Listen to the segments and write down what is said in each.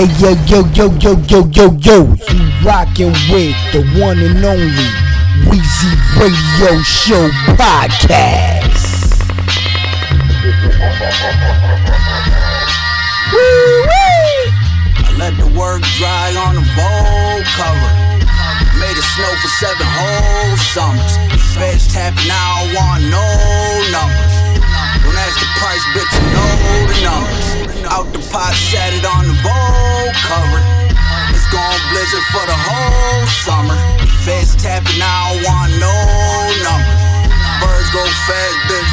Hey yo yo yo yo yo yo yo, you rockin' with the one and only Weezy Radio Show podcast. Woo-wee! I let the work dry on the Vogue cover. Made it snow for seven whole summers. Feds tapping, don't want no numbers. Don't ask the price, bitch, you know the numbers. Out the pot, sat it on the bowl, cover. It's gone blizzard for the whole summer. Feds tapping, I don't want no numbers. Birds go fast, bitch.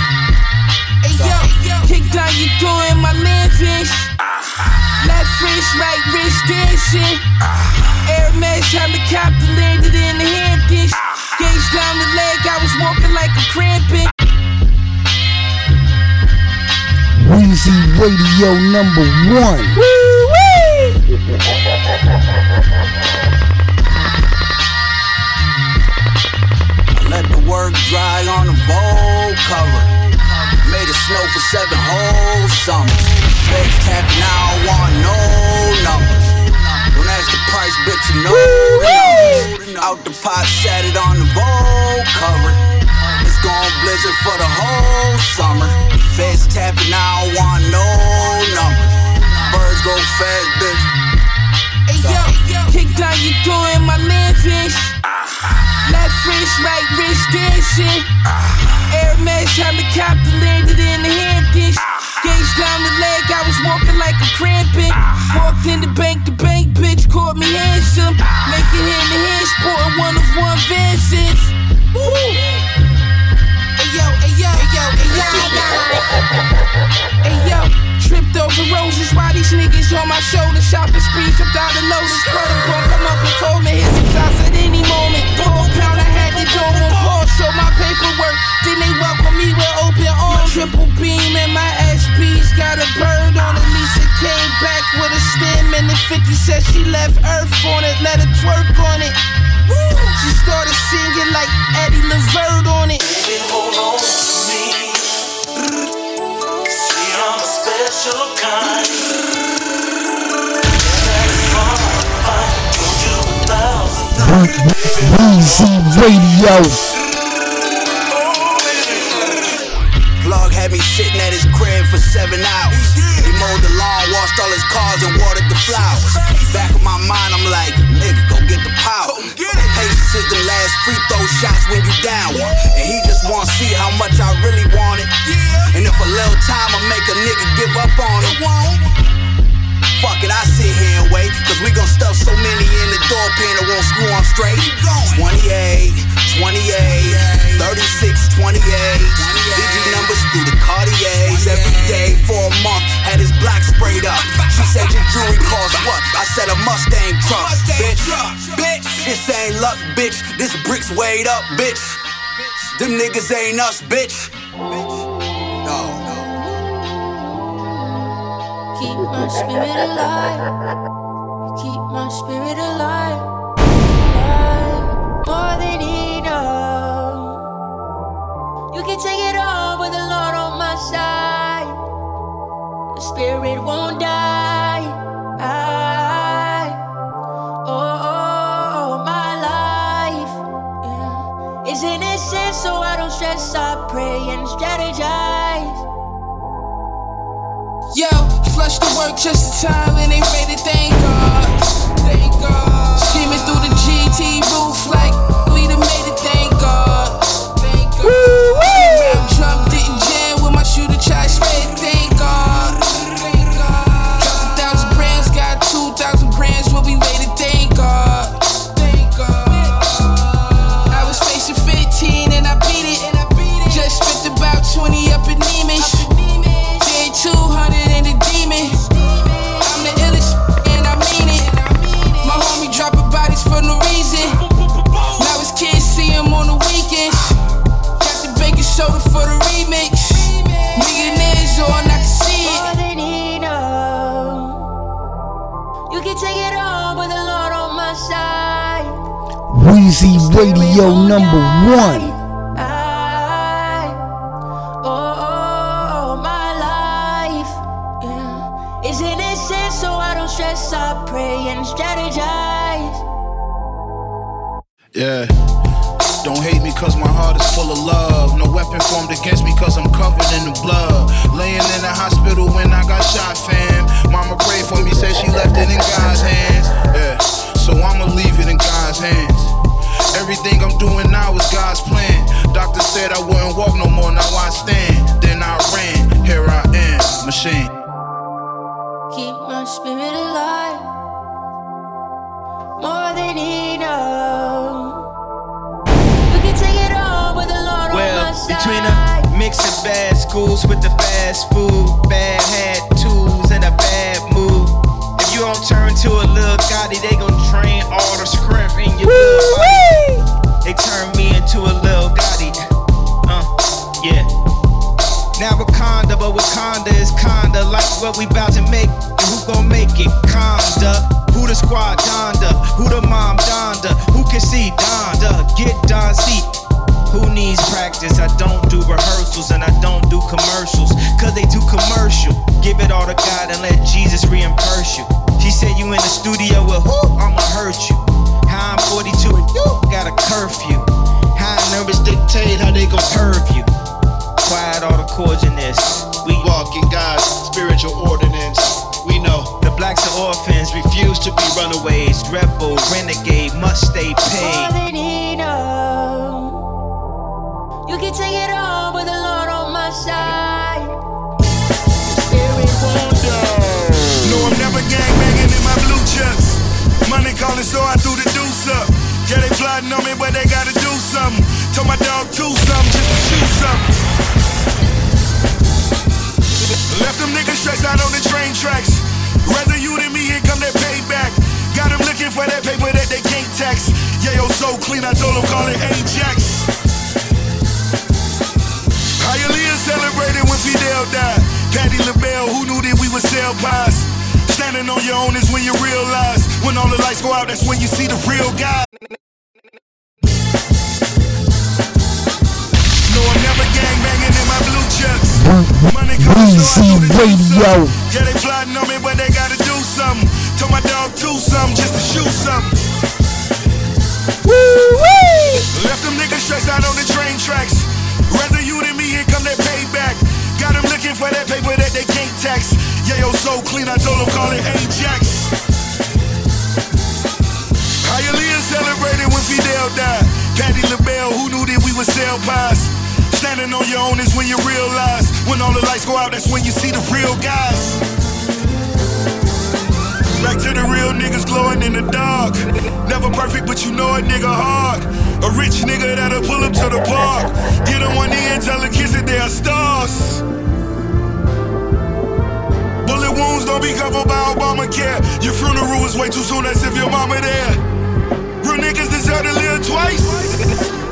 Hey yo, kick down door in my landfish. Left wrist, right wrist dancing. Hermes helicopter landed in the Hamptons. Gauge down the leg, I was walking like a cramping. Weezy Radio number one. Let the work dry on the Vogue cover. Made it snow for seven whole summers. Tapping, I don't want no numbers. Don't ask the price, bitch, you know numbers. Out the pot, sat it on the Vogue cover. It's gone blizzard for the whole summer. Feds tapping, I don't want no numbers. Birds go fast, bitch. Hey yo, kick down your door in my landfish. Left wrist, right wrist dancing. Hermes helicopter landed in the Hamptons. Uh-huh. Gauge down the leg, I was walking like a cramping. Uh-huh. Walked in the bank, the bank bitch called me handsome. Make it hand to hand, sporting one of one Vances. Woo! Hey yo, tripped over roses while these niggas on my shoulder. Shopping spree, out the lotus. Protocol come up and told me hit shots at any moment. Four pound, I had the dome on pause, show my paperwork. Then they welcome me with open arms. Triple beam and my SP's got a bird on it. Lisa came back with a stem and the 50 said she left Earth on it. Let her twerk on it. Woo! She started singing like Eddie Levert on it. Baby, hold on Weezy Radio. Me sitting at his crib for seven hours. He mowed the lawn, washed all his cars, and watered the flowers. Back of my mind, I'm like, nigga, go get the power. Patience is the last free throw shots when you down one. And he just wanna see how much I really want it. And if a little time, I make a nigga give up on it. Fuck it, I sit here and wait. Cause we gon' stuff so many in the door pin that won't screw on straight. 28, 28, 36, 28. Digi numbers through the Cartiers. Every day for a month, had his black sprayed up. She said your jewelry cost what? I said a Mustang truck. Bitch, bitch, this ain't luck, bitch. This bricks weighed up, bitch. Them niggas ain't us, bitch. No. No Keep my spirit alive. Keep my spirit alive. alive. Strategize. Yo, flush the work just in time and they ready, thank God. Thank God. Screaming through the GT roof like Weezy Radio number one. Machine. Keep my spirit alive. More than enough. You can take it all, but the Lord on my Well, side. between a mix of bad schools with the fast food, bad hat tools, and a bad mood. If you don't turn to a little Gotti, they gon' drain all the strength in your body. They turn me into a little Gotti. Uh, yeah. Now Wakanda, but Wakanda is kinda like what we bout to make. And who gon' make it? Donda. Who the squad Donda? Who the mom Donda? Who can see Donda? Get Don see. Who needs practice? I don't do rehearsals and I don't do commercials. Cause they too commercial. Give it all to God and let Jesus reimburse you. She said you in the studio with who? I'ma hurt you. How I'm 42 and you got a curfew. How numbers dictate how they gon' curve you. Quiet all the chords in this. We walk in God's spiritual ordinance. We know the blacks are orphans, refuse to be runaways. Rebel, renegade, must stay More paid. than enough. You can take it all, but the Lord on my side. Spirit wonder. No, I'm never gang banging in my blue chucks. Money calling, so I threw the deuce up. Yeah, they plotting on me, but they gotta do something. Told my dog to something just to shoot something. Left them niggas stressed out on the train tracks. Rather you than me, here come that payback. Got them looking for that paper that they can't tax. Yeah, yo, so clean, I told them call it Ajax. Hialeah celebrated when Fidel died. Patti LaBelle, who knew that we would sell pies? Standing on your own is when you realize. When all the lights go out, that's when you see the real guy. Deuce Radio. Yeah, they plotting on me, but they gotta do something. Told my dog to something just to shoot something. Woo! Left them niggas stressed out on the train tracks. Rather you than me, here come that payback. Got them looking for that paper that they can't tax. Yeah, yo, so clean, I told them call it Ajax. Hialeah celebrated when Fidel died. Patti LaBelle, who knew that we would sell pies? Standing on your own is when you realize. When all the lights go out, that's when you see the real guys. Back to the real niggas glowing in the dark. Never perfect, but you know a nigga hard. A rich nigga that'll pull up to the park. Get on one knee and tell the kids that they are stars. Bullet wounds don't be covered by Obamacare. Your funeral is way too soon, as if your mama there. Real niggas deserve to live twice.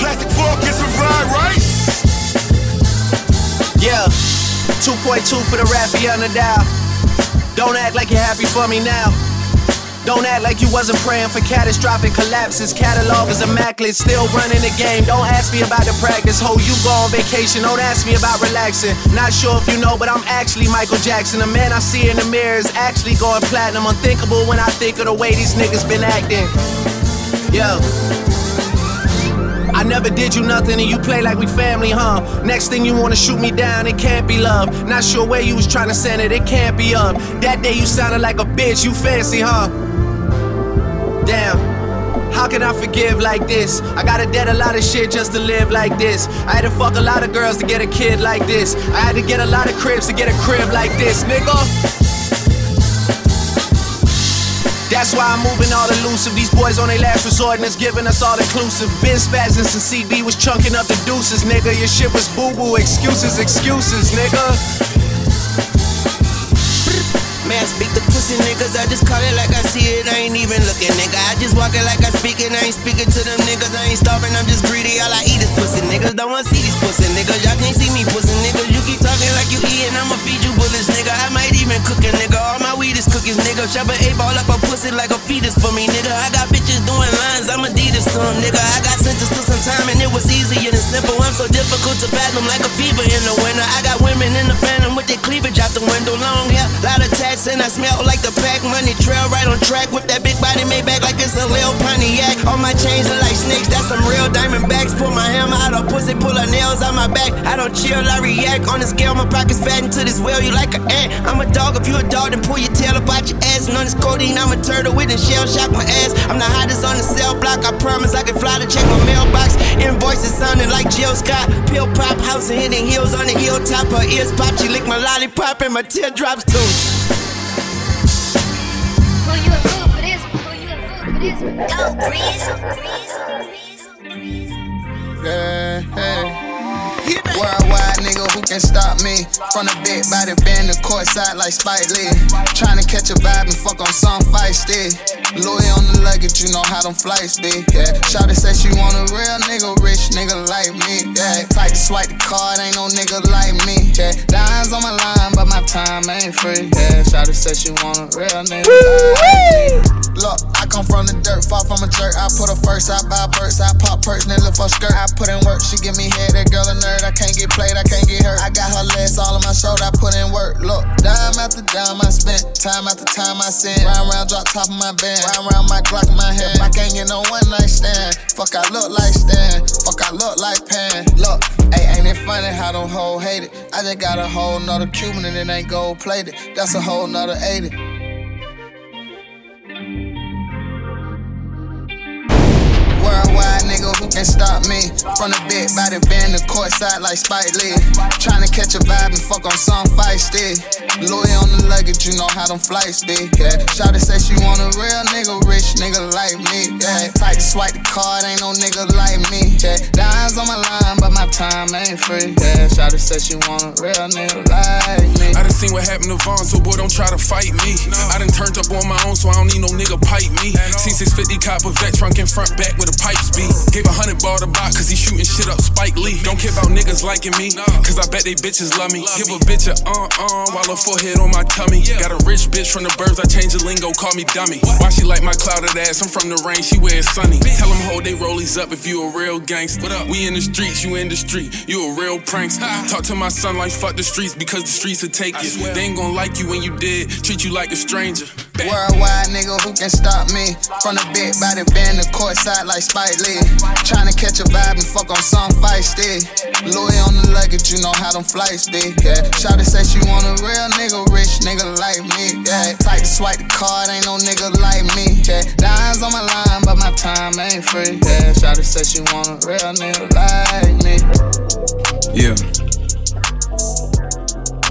Plastic fork and some fried rice. Yeah, 2.2 for the Rafael Nadal. Don't act like you're happy for me now. Don't act like you wasn't praying for catastrophic collapses. Catalog is immaculate, still running the game. Don't ask me about the practice. Ho, you go on vacation. Don't ask me about relaxing. Not sure if you know, but I'm actually Michael Jackson. The man I see in the mirror is actually going platinum. Unthinkable when I think of the way these niggas been acting. Yo. I never did you nothing and you play like we family, huh? Next thing you wanna shoot me down, it can't be love. Not sure where you was trying to send it, it can't be up. That day you sounded like a bitch, you fancy, huh? Damn. How can I forgive like this? I gotta dead a lot of shit just to live like this. I had to fuck a lot of girls to get a kid like this. I had to get a lot of cribs to get a crib like this, nigga. That's why I'm moving all elusive. These boys on their last resort and it's giving us all inclusive. Been spazzing since CB was chunking up the deuces, nigga. Your shit was boo boo. Excuses, excuses, nigga. Man, speak the pussy niggas, I just call it like I see it, I ain't even looking, nigga. I just walk it like I speak it, I ain't speaking to them niggas, I ain't starving, I'm just greedy, all I eat is pussy niggas. Don't wanna see these pussy niggas, y'all can't see me pussy niggas. You keep talking like you eating, I'ma feed you bullets, nigga. I might even cook a nigga, all my weed is cookies, nigga. Shove an eight ball up a pussy like a fetus for me, nigga. I got bitches doing lines, I'm Adidas to them, nigga. I got sentenced to some time and it was easier than simple. I'm so difficult to fathom like a fever in the winter. I got women in the phantom with their cleavage out the window, long hair, lot of tats and I smell like the pack. Money trail right on track with that big body made back like it's a little Pontiac. All my chains are like snakes, that's some real diamond backs. Pull my hammer out of pussy, pull her nails out my back. I don't chill, I react. On the scale, my pockets fat into this well, you like an ant. I'm a dog, if you a dog, then pull your tail up out your ass. And on this codeine, I'm a turtle with a shell shock my ass. I'm the hottest on the cell block, I promise I can fly to check my mailbox. Invoices sounding like Jill Scott. Pill pop, house and hitting heels on the hilltop. Her ears pop, she lick my lollipop and my teardrops too. Who you a fool for this? Who you a fool for this? Go, Breeze. Yeah, hey. Worldwide nigga who can stop me? From the big body band to courtside like Spike Lee. Trying to catch a vibe and fuck on some feisty. Louis on the luggage, you know how them flights be Yeah, Shawty said she want a real nigga, rich nigga like me Yeah, tight to swipe the card, ain't no nigga like me Yeah, dimes on my line, but my time ain't free Yeah, Shawty said she want a real nigga like Look, I come from the dirt, far from a jerk. I put a first, I buy perks, I pop perks, lift her skirt. I put in work, she give me head, that girl a nerd. I can't get played, I can't get hurt. I got her legs all on my shoulder, I put in work. Look, dime after dime I spent, time after time I sent. Round round, drop top of my band, round round my Glock in my head. I can't get no one night stand. Fuck, I look like Stan. Fuck, I look like Pan. Look, hey, ain't it funny how them hoes hate it? I just got a whole nother Cuban and it ain't gold plated. That's a whole nother 80. Worldwide nigga stop me. From the big body band to courtside like Spike Lee. Trying to catch a vibe and fuck on some feisty. Louis on the luggage, you know how them flights be Yeah, Shawty say she want a real nigga, rich nigga like me Yeah, tight to swipe the card, ain't no nigga like me Yeah, dimes on my line, but my time ain't free Yeah, Shawty say she want a real nigga like me. I done seen what happened to Vaughn, so boy, don't try to fight me. I done turned up on my own, so I don't need no nigga pipe me. T650 copper vet trunk in front back with a pipes be. Gave a hundred ball to bot, cause he shooting shit up Spike Lee. Don't care about niggas liking me, cause I bet they bitches love me. Give a bitch a uh uh while her forehead on my tummy. Got a rich bitch from the burbs, I change the lingo, call me dummy. Why she like my clouded ass? I'm from the rain, she wears sunny. Tell them hold they rollies up if you a real gangster. We in the streets, you in the street, you a real prankster. Talk to my son like fuck the streets because the streets will take you. They ain't gonna like you when you dead, treat you like a stranger. Worldwide nigga who can stop me From the big body band to courtside like Spike Lee Trying to catch a vibe and fuck on some feisty Louis on the luggage, you know how them flights be Yeah, Shawty say she want a real nigga, rich nigga like me Yeah, tight to swipe the card, ain't no nigga like me Yeah, dimes on my line, but my time ain't free Yeah, Shawty say she want a real nigga like me Yeah.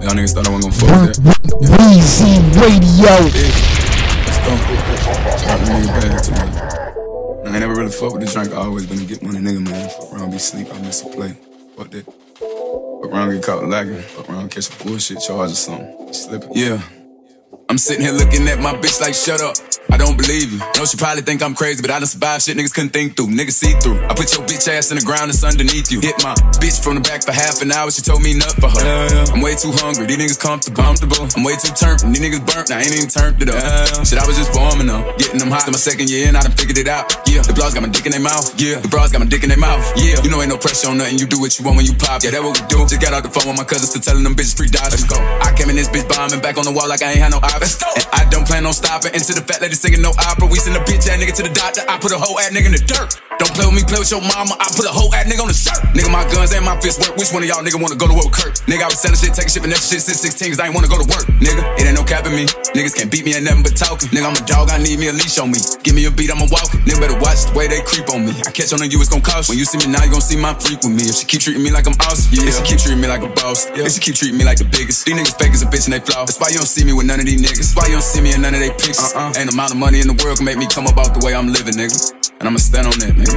Y'all niggas thought I wasn't gonna fuck with that. Weezy Radio. Let's go. Drop the nigga bag to me. Really fuck with the drink. I always been a get money nigga, man. Fuck around, be sleep, I miss a play. Fuck that. Fuck around, get caught lagging. Fuck around, catch a bullshit charge or something. Slipping. Yeah. I'm sitting here looking at my bitch like, shut up. I don't believe you. Know she probably think I'm crazy, but I done survived shit niggas couldn't think through. Niggas see through. I put your bitch ass in the ground, it's underneath you. Hit my bitch from the back for half an hour, she told me nut for her. I'm way too hungry, these niggas comfortable. comfortable. I'm way too turned, these niggas burnt, I ain't even turned it up. Shit, I was just warming up, getting them hot. In my second year and I done figured it out. Yeah, the blogs got my dick in their mouth. Yeah, the bras got my dick in their mouth. Yeah, you know ain't no pressure on nothing, you do what you want when you pop. Yeah, that what we do. Just got out the phone with my cousins to telling them bitches free dollars. Let's go. I came in this bitch bombing back on the wall like I ain't had no options. And I don't plan on stopping into the fat lady singing no opera. We send a bitch ass nigga to the doctor. I put a whole ass nigga in the dirt. Don't play with me, play with your mama. I put a whole ass nigga on the shirt. Nigga, my guns and my fists work. Which one of y'all nigga wanna go to work with Kurt? Nigga, I was selling shit, taking shit, and that shit since 16 cause I ain't wanna go to work. Nigga, it ain't no capping me. Niggas can't beat me at nothing but talking. Nigga, I'm a dog, I need me a leash on me. Give me a beat, I'ma walk. Nigga, better watch the way they creep on me. I catch on to you, it's gon' cost you. When you see me now, you gon' see my freak with me. If she keep treating me like I'm awesome, yeah. If she keep treating me like a boss, yeah. If she keep treating me like the biggest. These niggas fake as a bitch and they flaw. That's why you don't see me with none of these niggas. That's why you don't see me in none of they pictures. Uh-uh. Ain't amount of money in the world can make me come about the way I'm living, nigga. And I'ma stand on that, nigga.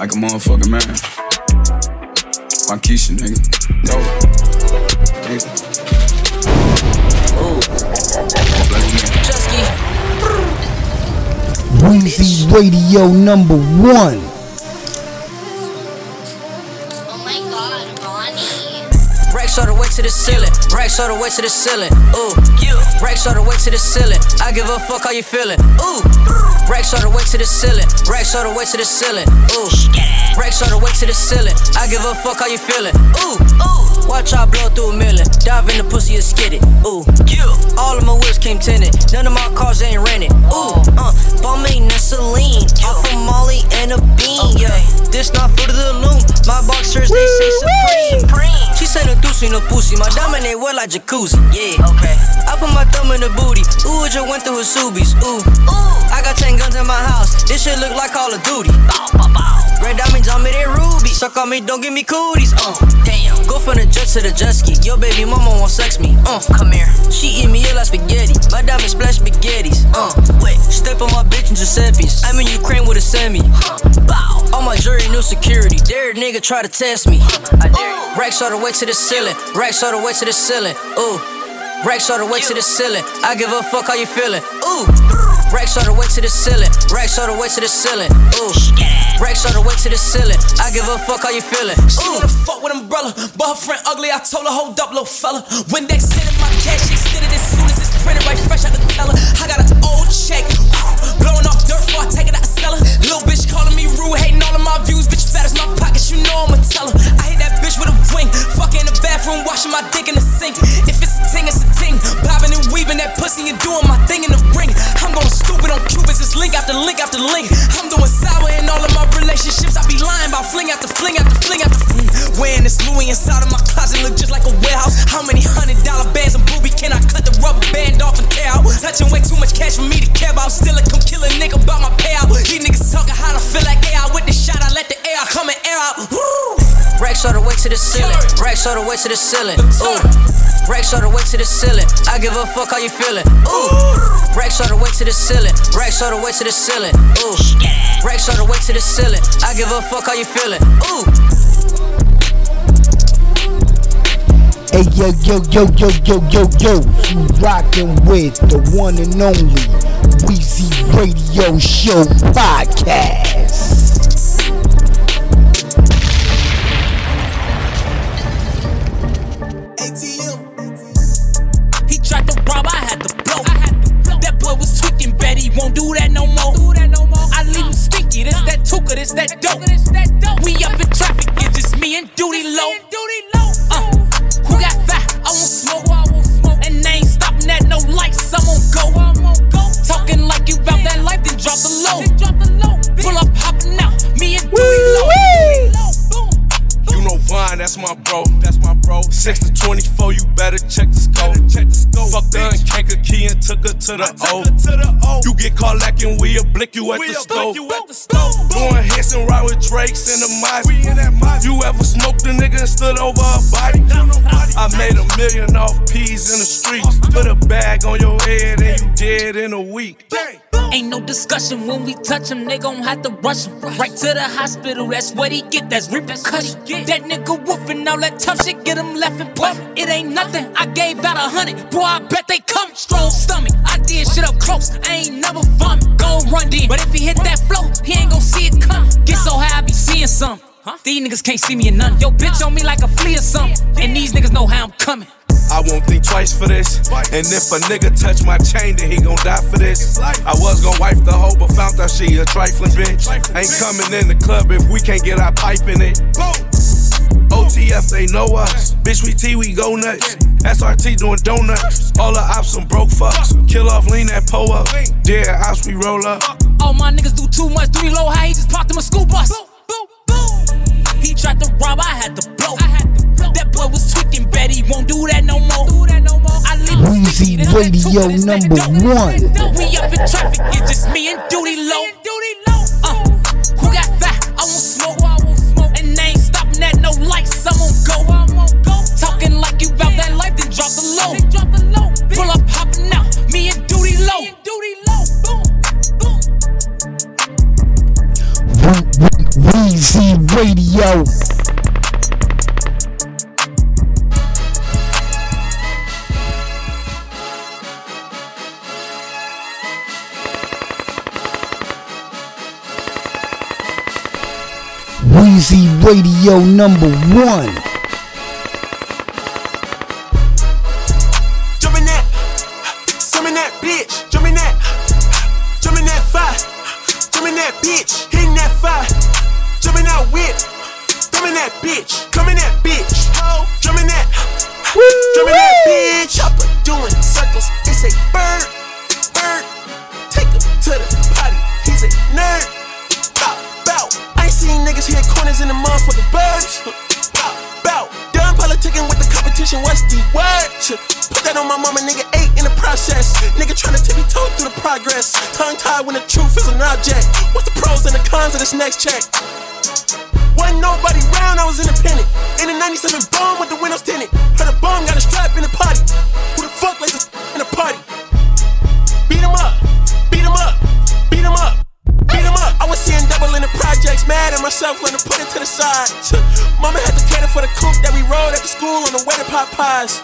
Like a motherfucking man. My Keisha, nigga. Yo. Nigga. Oh. Weezy Radio number one. Racks all the way to the ceiling. Racks all the way to the ceiling. Ooh. Racks all the way to the ceiling. I give a fuck how you feeling. Ooh. Racks all the way to the ceiling. Racks all the way to the ceiling. Ooh. Racks all the way to the ceiling. I give a fuck how you feeling. Ooh. Ooh. Watch I blow through a million. Dive in the pussy and skid it. Ooh. All of my whips came tinted. None of my cars ain't rented. Ooh, uh, Balmain and Celine. Off of Molly and a bean, yeah. This not for the loom. My boxers, they say supreme. She said doozy, no pussy. My they wet like jacuzzi, yeah. Okay. I put my thumb in the booty. Ooh, it just went through his subies. Ooh. Ooh. I got 10 guns in my house. This shit look like Call of Duty. Red diamonds on me, they ruby. Suck on me, don't give me cooties. Uh, damn. Go from the jet to the jet ski. Yo, baby mama won't sex me. Uh, come here. She eat me ill like spaghetti. My diamonds splash spaghettis. Uh, wait. Step on my bitch in Giuseppe's. I'm in Ukraine with a semi. Bow. All my jury, new security. Dare a nigga try to test me. I dare you. Racks all the way to the ceiling. Racks all the way to the ceiling. Ooh. Racks all the way to the ceiling. I give a fuck how you feeling. Ooh. Racks all the way to the ceiling. Racks all the way to the ceiling. Ooh. Racks all the way to the ceiling. I give a fuck how you feeling. She wanna fuck with umbrella, but her friend ugly. I told her hold up, little fella. When they sending my cash, she extended as soon as it's printed right fresh out the teller. I got an old check, blowing off dirt before I take it out the cellar. Little bitch calling me rude, hating all of my views. Fat as my pockets, you know I'ma tell her. I hit that bitch with a wing, fuck in the bathroom, washing my dick in the sink. If it's a ting, it's a ting. Bobbing and weaving that pussy and doing my thing in the ring. I'm going stupid on Cubans, it's link after link after link. I'm doing sour in all of my relationships. I be lying about fling after fling after fling after fling. Wearing this Louis inside of my closet, look just like a warehouse. How many hundred dollar bands of booby can all the way to the ceiling. Ooh. Racks all the way to the ceiling. I give a fuck how you feeling. Ooh. Racks all the way to the ceiling. Racks all the way to the ceiling. Ooh. Racks all the way to the ceiling. I give a fuck how you feeling. Ooh. Hey yo yo yo yo yo yo yo, you rockin' with the one and only Weezy Radio Show podcast. To the O. You get caught lacking, we'll blick you at the stove. Going hits and ride with Drakes in the Mozzie. You ever smoked a nigga and stood over a body? I made a million off peas in the streets. Put a bag on your head and you dead in a week. Ain't no discussion when we touch him, they gon' have to rush him. Right to the hospital, that's what he get, that's repercussion. That nigga woofing, all that tough shit get him left and plump. It ain't nothing, I gave out a hundred, boy, I bet they come. Strong stomach, I did shit up close, I ain't never vomit. Gon' run in, but if he hit that flow, he ain't gon' see it come. Get so high, I be seeing some. These niggas can't see me in none. Yo, bitch on me like a flea or something. And these niggas know how I'm coming. I won't think twice for this. And if a nigga touch my chain, then he gon' die for this. I was gon' wife the hoe, but found out she a trifling bitch. Ain't coming in the club if we can't get our pipe in it. OTF, they know us. Bitch, we T, we go nuts. SRT doing donuts. All the ops some broke fucks. Kill off, lean that po up. Dead ops, we roll up. All my niggas do too much, do low high, he just popped him a school bus. He tried to rob, I had to blow. That boy was tweaking, bet he won't do that no more. I leave him Weezy sticky, this that Radio tuka, number one. We up in traffic, it's just me and Duty Low. Uh, who got fat? I won't smoke. And they ain't stopping at no lights, I'm on go. Talking like you bout that life, then drop the low. Pull up, hopping out, me and Duty Low. Weezy Radio. Weezy Radio number one. fire. Jumping that whip. Jumping that bitch. Coming that bitch. Ho. Jumping that. Jumping that bitch. Chopper doing circles. It's a bird. Bird. Take him to the potty. He's a nerd. Bow, bow. I ain't seen niggas hit corners in the motherfucking birds word. Put that on my mama, nigga, eight in the process. Nigga tryna tip me toe through the progress. Tongue tied when the truth is an object. What's the pros and the cons of this next check? Wasn't nobody round, I was independent. In a 97 bomb with the windows tinted. Heard a bomb got a strap in the party. Who the fuck this in a party? Beat him up, beat him up, beat him up. Beat him up. Was seeing double in the projects, mad at myself, learning to put it to the side. Mama had to cater for the coupe that we rode at the school on the way to Popeyes.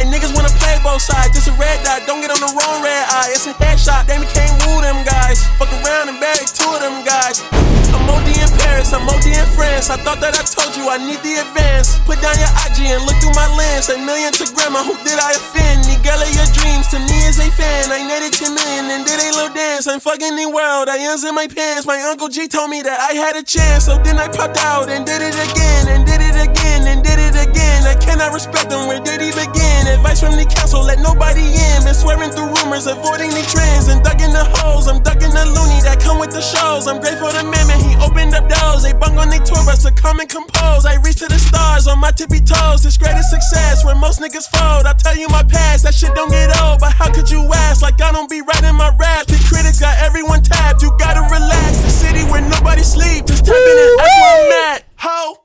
And niggas wanna play both sides. This a red dot, don't get on the wrong red eye. It's a headshot, they can't woo them guys. Fuck around and bury two of them guys. I'm OD in Paris, I'm OD in France. I thought that I told you I need the advance. Put down your IG and look through my lens. A million to grandma, who did I offend? The girl of your dreams to me is a fan. I netted 10 million and did a little dance. I'm fucking the world, I ends in my pants. My uncle G told me that I had a chance. So then I popped out and did it again, and did it again, and did it again. I cannot respect them, where did he begin? Advice from the council, let nobody in. Been swearing through rumors, avoiding the trends, and ducking the holes. I'm ducking the loony that come with the shows. I'm grateful to man, man, he opened up doors. They bung on their tour bus to come and compose. I reach to the stars on my tippy toes. This greatest success where most niggas fold. I tell you my past, that shit don't get old. But how could you ask? Like I don't be writing my rap. The critics got everyone tapped. You gotta relax. The city where nobody sleep. Just tap in that's where I'm at. Ho.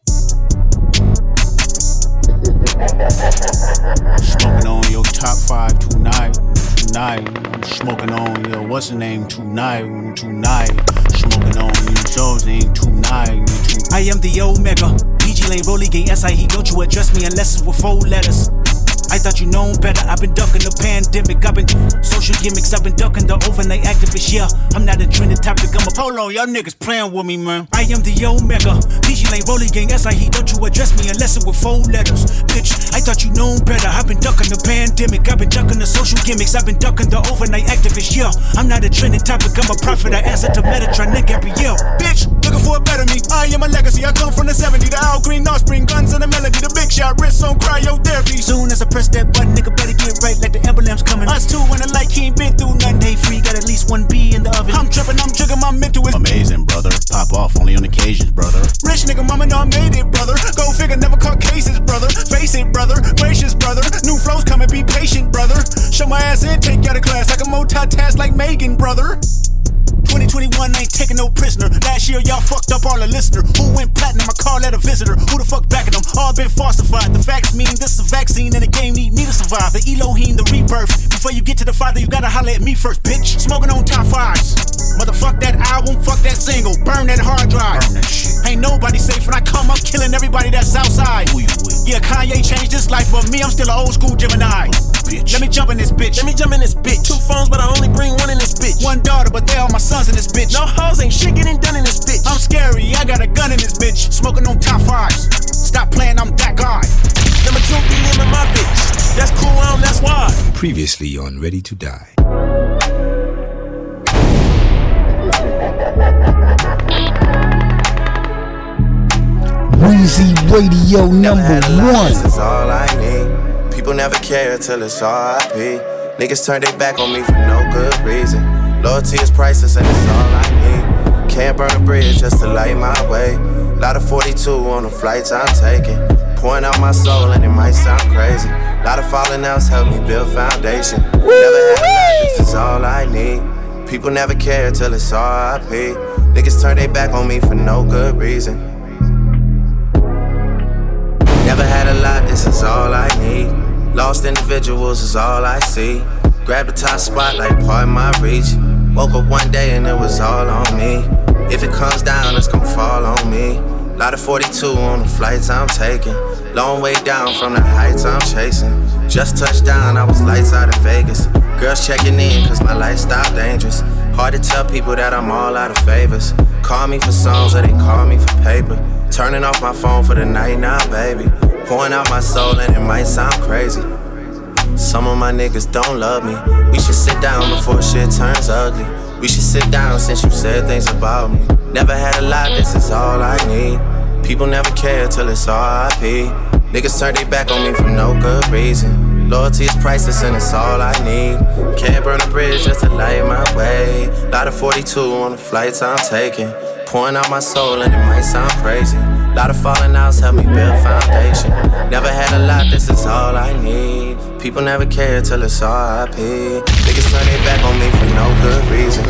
Smoking on your top five tonight, tonight. I'm smoking on your what's the name tonight, tonight. Smoking on your show's name tonight, tonight. I am the Omega. PG Lane, Rolly Gang, SIE. Don't you address me unless it's with four letters. I thought you known better. I've been ducking the pandemic. I've been social gimmicks. I've been ducking the overnight activists. Yeah, I'm not a trending topic. I'm a polo. Y'all niggas playing with me, man. I am the Omega. PG Lane, Rolly Gang, SIE. Don't you address me unless it's with four letters. Bitch, I thought you known better. I've been ducking the pandemic. I've been ducking the social gimmicks. I've been ducking the overnight activists. Yeah, I'm not a trending topic. I'm a prophet. I answer to Metatron, every year. Bitch, looking for a better me. I am a legacy. I come from the 70. The Al Green, Offspring, guns and the melody. The big shot, wrist on cryotherapy. Soon as I press that button, nigga better get right like the emblem's coming. Us two when the light he ain't been through nothing. Day free, got at least one B in the oven. I'm tripping, I'm triggering my mental. Is Amazing, brother. Pop off only on occasions, brother. Rich nigga, mama know I made it, brother. Go figure, never caught cases, brother. Face it, brother. Gracious, brother. New flows coming, be patient, brother. Show my ass in, take you out of class. I can multitask like Megan, brother. 2021 ain't taking no prisoner. Last year y'all fucked up all the listener. Who went platinum? I call that a visitor. Who the fuck backing them? All been falsified. The facts mean this is a vaccine and the game need me to survive. The Elohim, the rebirth. Before you get to the father, you gotta holler at me first, bitch. Smoking on top fives. Motherfuck that album, fuck that single. Burn that hard drive. Burn that shit. Ain't nobody safe when I come up killing everybody that's outside. Who you with? Yeah, Kanye changed his life, but me, I'm still an old school Gemini. Bitch. Let me jump in this bitch. Let me jump in this bitch. Two phones, but I only bring one in this bitch. One daughter, but they all my sons in this bitch. No hoes ain't shit getting done in this bitch. I'm scary, I got a gun in this bitch. Smoking on top fives. Stop playing, I'm that guy. Number two BM in my bitch. That's cool, um, that's why. Previously on Ready to Die. Weezy Radio number one. Is all I need. People never care till it's RIP. Niggas turn their back on me for no good reason. Loyalty is priceless and it's all I need. Can't burn a bridge just to light my way. Lot of 42 on the flights I'm taking. Pouring out my soul and it might sound crazy. Lot of falling outs help me build foundation. Never had a lot, this is all I need. People never care till it's RIP. Niggas turn their back on me for no good reason. Never had a lot, this is all I need. Lost individuals is all I see. Grab the top spot like part of my reach. Woke up one day and it was all on me. If it comes down, it's gonna fall on me. Lot of 42 on the flights I'm taking. Long way down from the heights I'm chasing. Just touched down, I was lights out in Vegas. Girls checking in, cause my lifestyle dangerous. Hard to tell people that I'm all out of favors. Call me for songs or they call me for paper. Turning off my phone for the night now, baby. Pouring out my soul and it might sound crazy. Some of my niggas don't love me. We should sit down before shit turns ugly. We should sit down since you said things about me. Never had a lot, this is all I need. People never care till it's RIP. Niggas turn their back on me for no good reason. Loyalty is priceless and it's all I need. Can't burn a bridge just to light my way. Lot of 42 on the flights I'm taking. Pouring out my soul and it might sound crazy. Lot of falling outs help me build foundation. Never had a lot, this is all I need. People never care till it's RIP. Niggas turn their back on me for no good reason.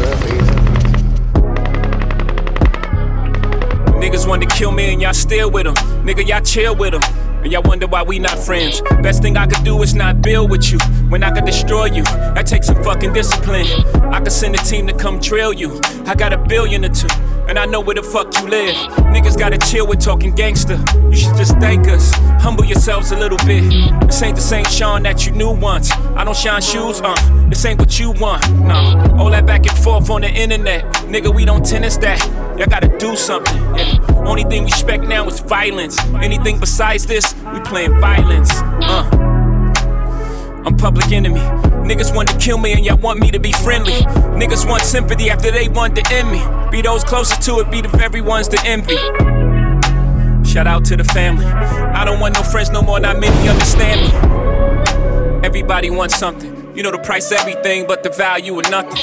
Niggas want to kill me and y'all still with them. Nigga, y'all chill with them. And y'all wonder why we not friends. Best thing I could do is not build with you. When I could destroy you, that takes some fucking discipline. I could send a team to come drill you. I got a billion or two, and I know where the fuck you live. Niggas gotta chill with talking gangster. You should just thank us. Humble yourselves a little bit. This ain't the same Sean that you knew once. I don't shine shoes, uh. This ain't what you want, nah. All that back and forth on the internet. Nigga, we don't tennis that. Y'all gotta do something, yeah. Only thing we expect now is violence. Anything besides this, we playing violence, uh. I'm public enemy. Niggas want to kill me and y'all want me to be friendly. Niggas want sympathy after they want to end me. Be those closest to it, be the very ones to envy. Shout out to the family. I don't want no friends no more, not many understand me. Everybody wants something. You know the price everything, but the value of nothing.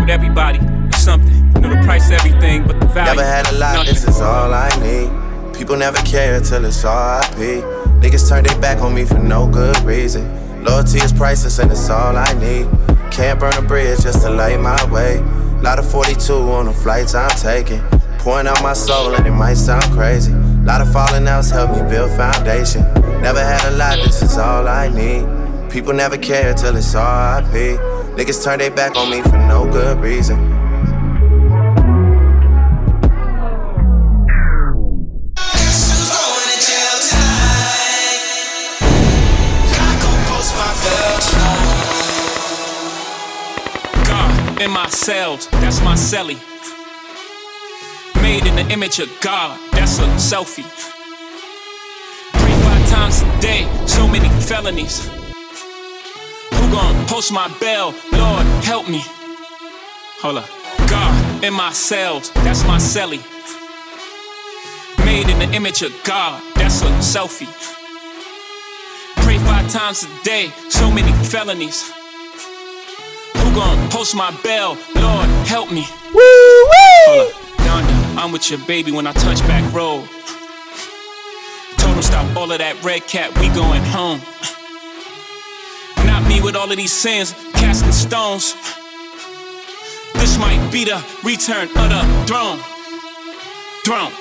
But everybody is something. You know the price everything, but the value. Of nothing. Never had a lot, nothing. this is all I need. People never care till it's RIP. Niggas turn their back on me for no good reason. Loyalty is priceless and it's all I need. Can't burn a bridge just to lay my way. Lot of 42 on the flights I'm taking. Pouring out my soul and it might sound crazy. Lot of falling outs help me build foundation. Never had a lot, this is all I need. People never care till it's RIP. Niggas turn their back on me for no good reason. In my cells, that's my celly. Made in the image of God, that's a selfie. Pray five times a day, so many felonies. Who gon' post my bell? Lord, help me. Hold up. God in my cells, that's my celly. Made in the image of God, that's a selfie. Pray five times a day, so many felonies. Who gon' post my bell? Lord, help me. Woo woo! Donda, I'm with your baby when I touch back road. Told him stop all of that red cat, we going home. Not me with all of these sins, casting stones. This might be the return of the throne. Throne,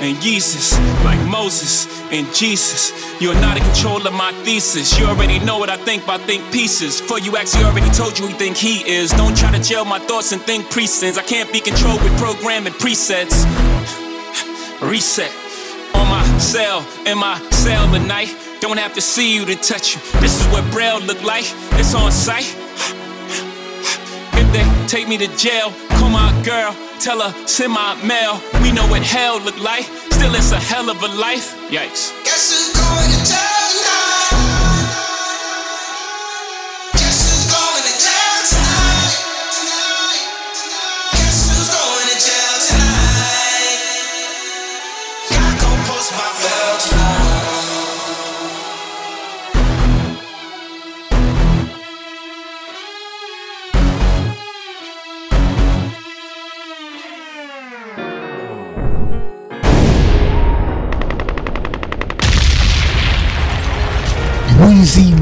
and Jesus, like Moses and Jesus. You're not in control of my thesis. You already know what I think by think pieces. For you actually already told you who you think he is. Don't try to jail my thoughts and think precincts. I can't be controlled with programming presets. Reset on my cell, in my cell at night. Don't have to see you to touch you. This is what Braille look like. It's on sight. If they take me to jail, my girl, tell her send my mail. We know what hell look like. Still, it's a hell of a life. Yikes. Guess who's going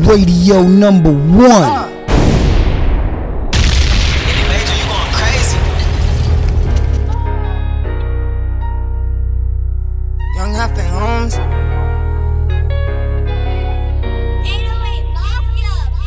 Radio number one. Young Happy Homes.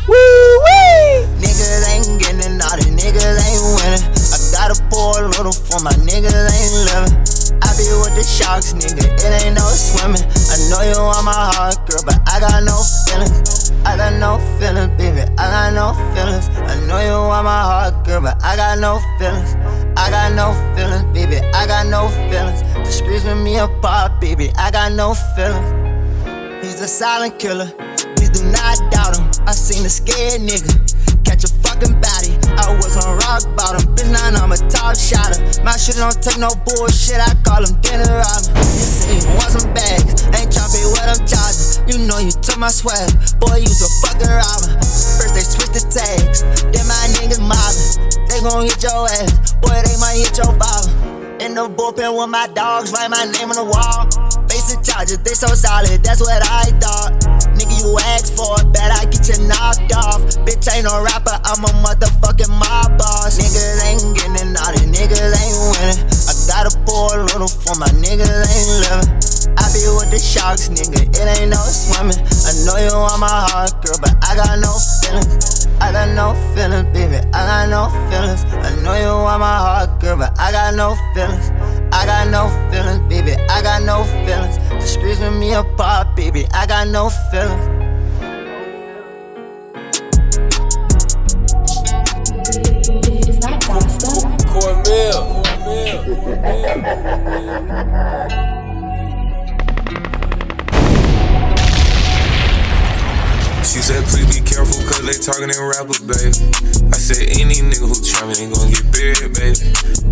Woo wee! Niggas ain't getting naughty, niggas ain't winning. I pour a little for my niggas ain't living. I be with the sharks, nigga, it ain't no swimming. I know you want my heart, girl, but I got no feelings. I got no feelings, baby, I got no feelings. I know you want my heart, girl, but I got no feelings. I got no feelings, baby, I got no feelings. The streets with me apart, baby, I got no feelings. He's a silent killer, please do not doubt him. I seen a scared nigga catch a fucking body. I was on rock bottom, bitch, now I'm a top shotter. My shit don't take no bullshit, I call him dinner robber. You you want some bags, ain't tryna pay what I'm charging. You know you took my swag, boy, you a fucking robber. First they switch the tags, then my niggas mobbing. They gon' hit your ass, boy, they might hit your father. In the bullpen with my dogs, write my name on the wall. Facing charges, they so solid, that's what I thought. You ask for it, bet I get you knocked off. Bitch ain't no rapper, I'm a motherfucking mob boss. Niggas ain't getting out naughty, niggas ain't winning. I gotta pour a little for my niggas ain't living. I be with the sharks, nigga, it ain't no swimming. I know you want my heart, girl, but I got no feelings. I got no feelings, baby, I got no feelings. I know you want my heart, girl, but I got no feelings. I got no feelings, baby, I got no feelings. The streets with me apart, baby, I got no feelings. Cornmeal. She said, please be careful, cause they talking in rappers, baby. I said, any nigga who try me ain't gonna get buried, baby.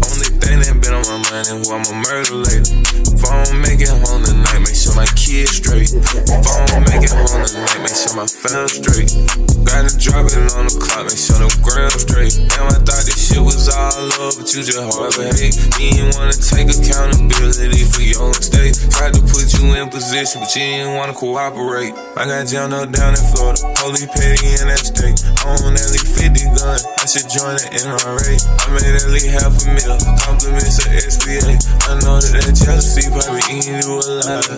Only thing that been on my mind is who I'ma murder later. If I don't make it home tonight, make sure my kids straight. If I don't make it home tonight, make sure my fam straight. Gotta drop it on the clock, make sure the ground straight. Damn, I thought this was love, but you just hard to hate. You ain't wanna take accountability for your mistakes. Tried to put you in position, but you ain't wanna cooperate. I got jammed up down in Florida, holy petty in that state. I own at least 50 guns, I should join the NRA. I made at least half a mil, compliments of SBA. I know that that jealousy probably eating you alive.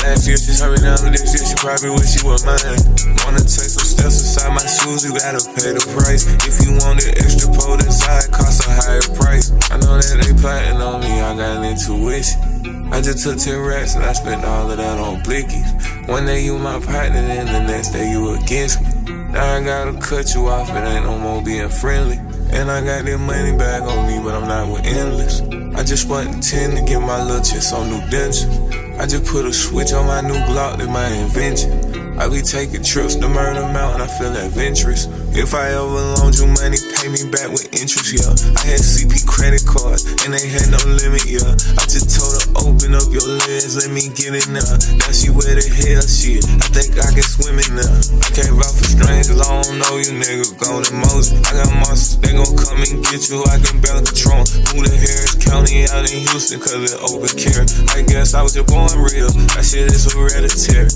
Last year she turned me down, this year she probably wish she was mine. Wanna take some steps inside my shoes, you gotta pay the price. If you want the extra pole inside, cost a higher price. I know that they plotting on me, I got an intuition. I just took 10 racks and I spent all of that on blickies. One day you my partner, then the next day you against me. Now I gotta cut you off, it ain't no more being friendly. And I got that money back on me, but I'm not with endless. I just want 10 to get my little chips on new dentures. I just put a switch on my new Glock, that my invention. I be taking trips to Murder Mountain, I feel adventurous. If I ever loaned you money, pay me back with interest, yeah. I had CP credit cards, and they had no limit, yeah. I just told her, open up your legs, let me get in there. Now she where the hell shit, I think I can swim in there. I can't ride for strangers, I don't know you niggas, golden Moses. I got monsters, they gon' come and get you, I can barely control. Who the Harris County out in Houston, cause it open care. I guess I was just born real, that shit hereditary.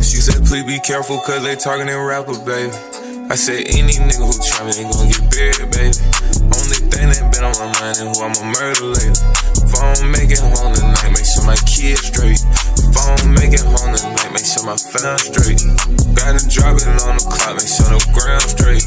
She said, please be careful, cause they talking in rapper, baby. I said, any nigga who try me ain't gon' get buried, baby. Only thing that been on my mind is who I'ma murder later. If I don't make it home tonight, make sure my kids straight. If I don't make it home tonight, make sure my fam straight. Gotta drop it on the clock, make sure the ground straight.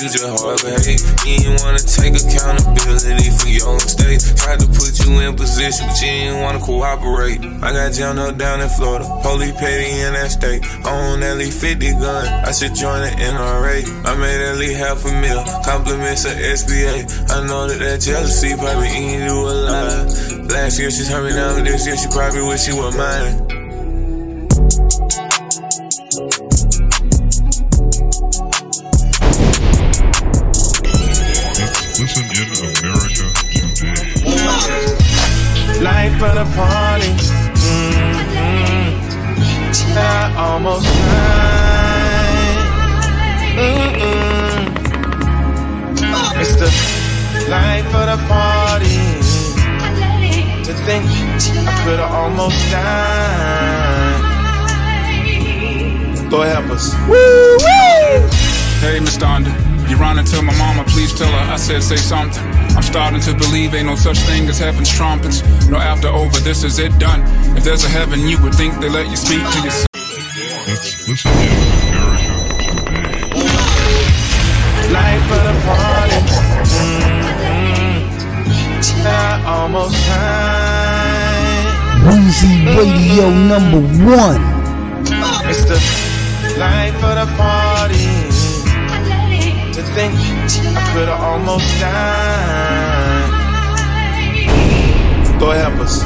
You just hard to hate. You ain't wanna take accountability for your mistakes. Tried to put you in position, but you didn't wanna cooperate. I got jammed up down in Florida, police petty in that state. Own at least 50 guns, I should join the NRA. I made at least half a mil, compliments of SBA. I know that that jealousy probably eating you alive. Last year she turned me down, this year she probably wish she was mine. Life for the party. Mm-hmm. I almost cried. Mm-mm. It's the life for the party. To think I could have almost died. Lord help us. Woo, woo. Hey, Miss Donda. You running to my mama, please tell her I said say something. I'm starting to believe ain't no such thing as heaven's trumpets. No after over, this is it done. If there's a heaven, you would think they let you speak to your son. Let's listen in America Life for the party. Mm-hmm. I almost cried. Weezy Radio number one. It's the life for the party. To think I could have almost died. Lord help us.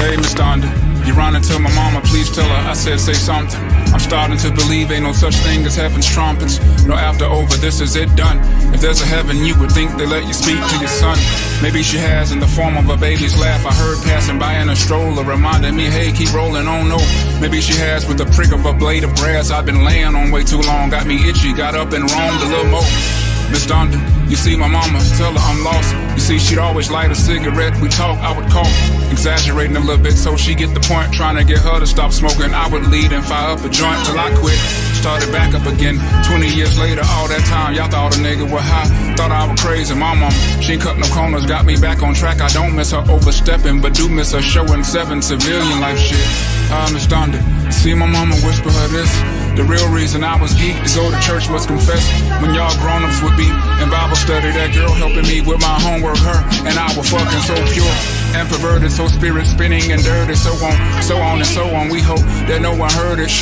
Hey, Miss Donda. You running to my mama, please tell her I said say something. I'm starting to believe ain't no such thing as heaven's trumpets. No after over, this is it done. If there's a heaven, you would think they let you speak to your son. Maybe she has in the form of a baby's laugh. I heard passing by in a stroller, reminding me, hey, keep rolling on. No, maybe she has with the prick of a blade of grass. I've been laying on way too long, got me itchy. Got up and roamed a little more. Miss Donda. You see my mama, tell her I'm lost. You see, she'd always light a cigarette. We talk, I would cough, exaggerating a little bit so she get the point. Trying to get her to stop smoking. I would lead and fire up a joint till I quit. Started back up again. 20 years later, all that time, y'all thought a nigga was high. Thought I was crazy. My mom, she ain't cut no corners, got me back on track. I don't miss her overstepping, but do miss her showing seven civilian life shit. I understand it. See my mama whisper her this. The real reason I was geek to go to church was confess. When y'all grown-ups would be in Bible study, that girl helping me with my homework, her and I were fucking so pure and perverted, so spirit spinning and dirty, so on, so on and so on. We hope that no one heard it.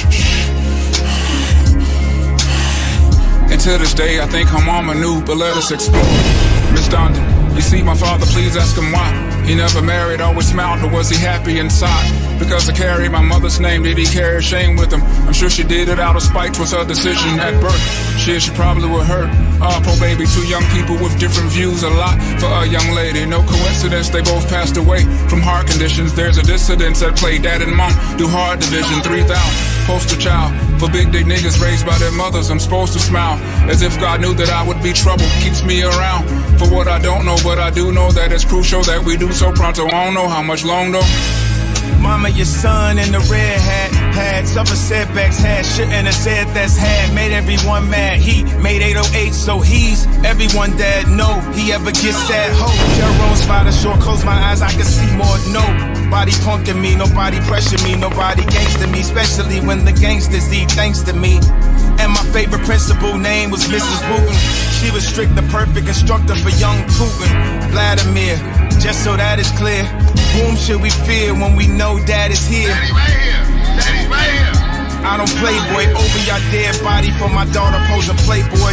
And to this day, I think her mama knew, but let us explore. Miss Donda, you see my father, please ask him why. He never married, always smiled, but was he happy inside? Because I carry my mother's name, did he carry shame with him? I'm sure she did it out of spite, was her decision at birth. Shit, she probably would hurt. Ah, poor baby, two young people with different views, a lot for a young lady. No coincidence, they both passed away from heart conditions. There's a dissidence at play, dad and mom do hard division, 3,000 poster child for big dick niggas raised by their mothers. I'm supposed to smile as if God knew that I would be trouble. Keeps me around for what I don't know, but I do know that it's crucial that we do so pronto. I don't know how much long though. Mama, your son in the red hat had suffered setbacks, had shouldn't have said that's had, made everyone mad. He made 808, so he's everyone that No, he ever gets that hope. Jerome's by the shore, close my eyes, I can see more. Nobody punking me, nobody pressure me, nobody gangster me, especially when the gangsters eat thanks to me. And my favorite principal name was Mrs. Wooten. She was strict, the perfect instructor for young Putin. Vladimir, just so that is clear. Whom should we fear when we know dad is here? Daddy right here. Daddy right here. I don't play boy over your dead body for my daughter posing playboy.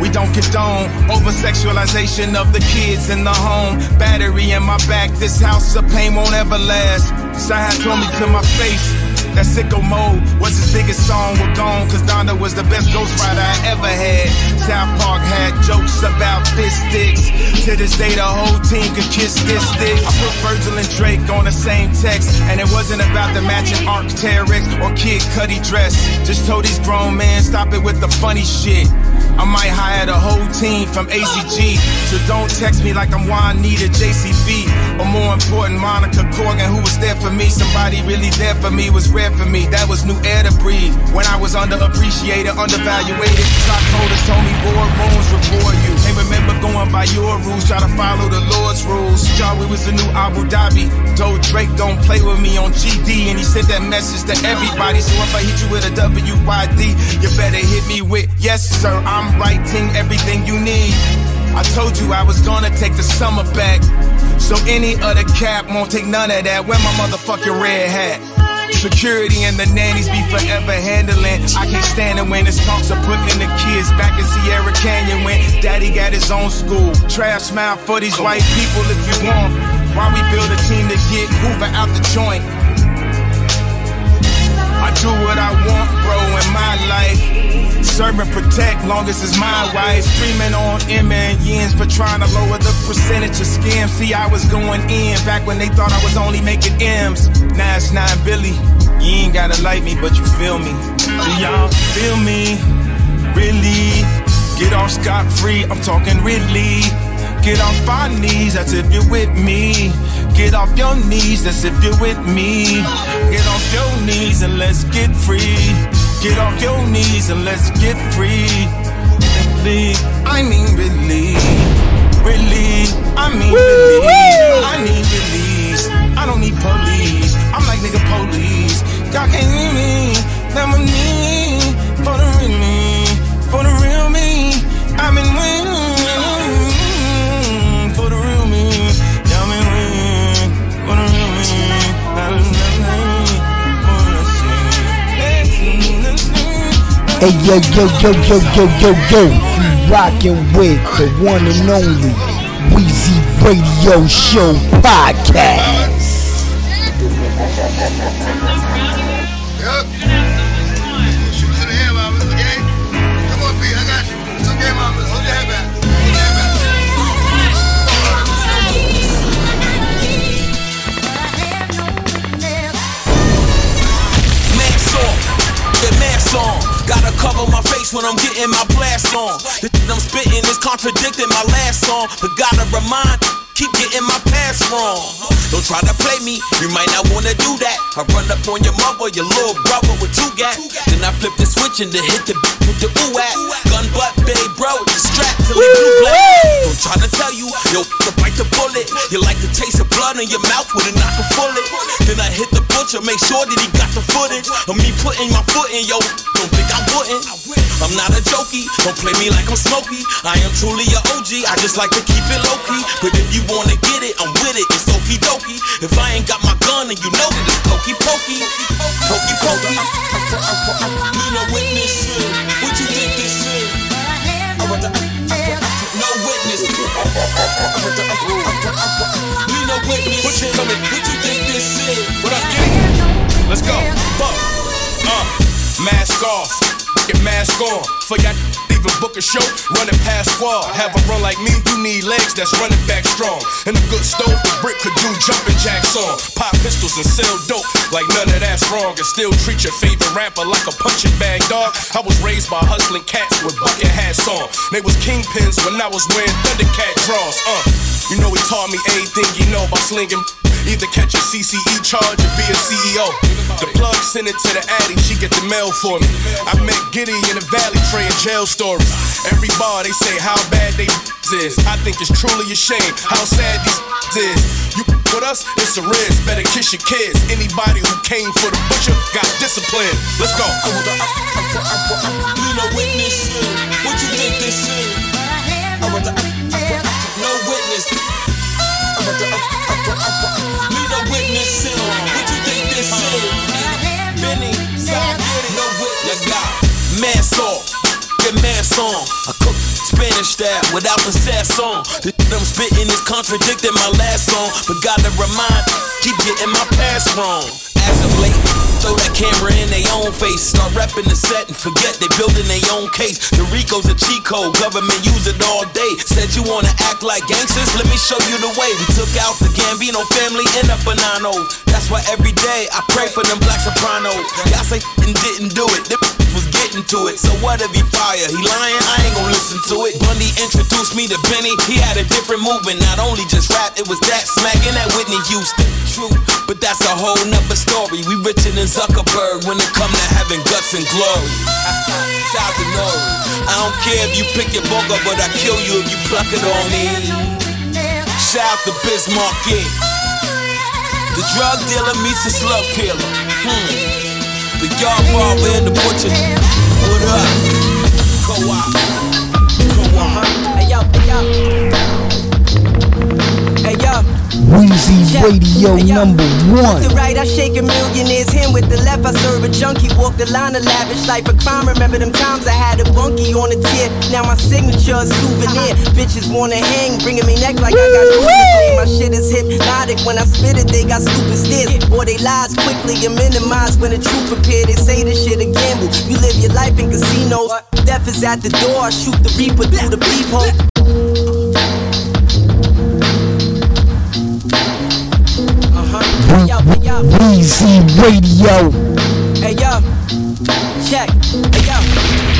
We don't condone over sexualization of the kids in the home. Battery in my back, this house of pain won't ever last. Side told me to my face. That sicko mode was his biggest song. We're gone, cause Donna was the best ghost rider I ever had. South Park had jokes about fish sticks. To this day, the whole team could kiss this stick. I put Virgil and Drake on the same text, and it wasn't about the matching Arc'teryx or Kid Cudi dress. Just told these grown men, stop it with the funny shit. I might hire the whole team from ACG. So don't text me like I'm Juanita JCB. Or more important, Monica Corgan, who was there for me. Somebody really there for me was rare for me. That was new air to breathe. When I was underappreciated, undervaluated. Stockholders told me boardrooms reward you. They remember going by your rules, try to follow the Lord's rules. Y'all, we was the new Abu Dhabi. Told Drake, don't play with me on GD. And he sent that message to everybody. So if I hit you with a WYD, you better hit me with, yes, sir, I'm writing everything you need. I told you I was gonna take the summer back. So any other cap won't take none of that. Wear my motherfucking red hat. Security and the nannies be forever handling. I can't stand it when it's talks of putting the kids back in Sierra Canyon when daddy got his own school. Trash smile for these white people if you want. Why we build a team to get Hoover out the joint? I do what I want, bro, in my life. Serve and protect, long as it's my wife. Screaming on Emma and Yins for trying to lower the percentage of scams. See, I was going in back when they thought I was only making M's. Now it's 9 Billy. You ain't gotta like me, but you feel me. Do y'all feel me? Really? Get off scot free, I'm talking really. Get off our knees, that's if you're with me. Get off your knees, that's if you're with me. Get off your knees and let's get free. Get off your knees and let's get free. Really, I mean really, really, I mean really. I need release. I don't need police. I'm like nigga police. Y'all can't hear me. Me need for the real me, for the real me. I've been waiting Hey yo yo yo yo yo yo yo, you rockin' with the one and only Weezy Radio Show podcast. Cover my face when I'm getting my blast on. The shit I'm spitting is contradicting my last song, but gotta remind keep getting my past wrong. Don't try to play me, you might not wanna do that. I run up on your mother, your little brother with two gas. Then I flip the switch and then hit the beat with the ooh at. Gun butt, babe, bro, the strap till it blue black. Don't try to tell you, yo, to bite the bullet. You like the taste of blood in your mouth with a knock a bullet. Then I hit the butcher, make sure that he got the footage of me putting my foot in, yo. Don't think I wouldn't. I'm not a jokey, don't play me like I'm smoky. I am truly a OG, I just like to keep it low key. But if you wanna get it, I'm with it, it's okie dokie. If I ain't got my gun and you know that it's pokey pokey, pokey pokey. Need no witness, what you think this is? No witness. Need no witness. What you coming? What you think this is? What up, Giddy? Let's go. Fuck. Uh, mask off. Mask on. For y'all even book a show, running past squad. Have a run like me, you need legs that's running back strong. And a good stove, the brick could do jumping jacks on. Pop pistols and sell dope, like none of that's wrong. And still treat your favorite rapper like a punching bag dog. I was raised by hustling cats with bucket hats on. They was kingpins when I was wearing Thundercat draws. Uh, you know he taught me everything you know about slinging. Either catch a CCE charge or be a CEO. The plug sent it to the Addy, she get the mail for me. I met Giddy in the valley trading jail stories. Every bar they say how bad they is. I think it's truly a shame how sad these is. You with us, it's a risk. Better kiss your kids. Anybody who came for the butcher got discipline. Let's go. Need no witness. What you think this is? I want to hair, no witness. Need no witness. You think this is? Benny, no off. Get on. I cook Spanish style without the sass on. The shit I'm spitting is contradicting my last song, but gotta remind, keep getting my past wrong. As late, throw that camera in their own face. Start repping the set and forget they building their own case. The Rico's a code, government use it all day. Said you wanna act like gangsters? Let me show you the way. We took out the Gambino family in a banano. That's why every day I pray for them black sopranos. Y'all say and didn't do it. Was getting to it. So what if he fire? He lying? I ain't gonna listen to it. Bundy introduced me to Benny. He had a different movement. Not only just rap, it was that smacking at Whitney Houston. True, but that's a whole nother story. We richer than Zuckerberg when it come to having guts and glory. Shout to Nori. I don't care if you pick your boga, but I kill you if you pluck it on me. Shout out to Bismarck. The drug dealer meets the slug killer. Hmm. Yard barber and the butcher. What up? Co-op. Co-op. Hey yo, hey yo. Hey yo. Weezy Radio number one. With the right, I shake a millionaire's hand. With the left, I serve a junkie. Walk the line of lavish life of crime. Remember them times I had a bunkie on a tier. Now my signature is souvenir. Bitches wanna hang, bringing me neck like I got no My shit is hypnotic. When I spit it, they got stupid stares. Boy, they lies quickly and minimize when the truth appear. They say this shit a gamble. You live your life in casinos. Death is at the door. I shoot the reaper through the peephole. Weezy Radio. Hey yo, check. Hey yo,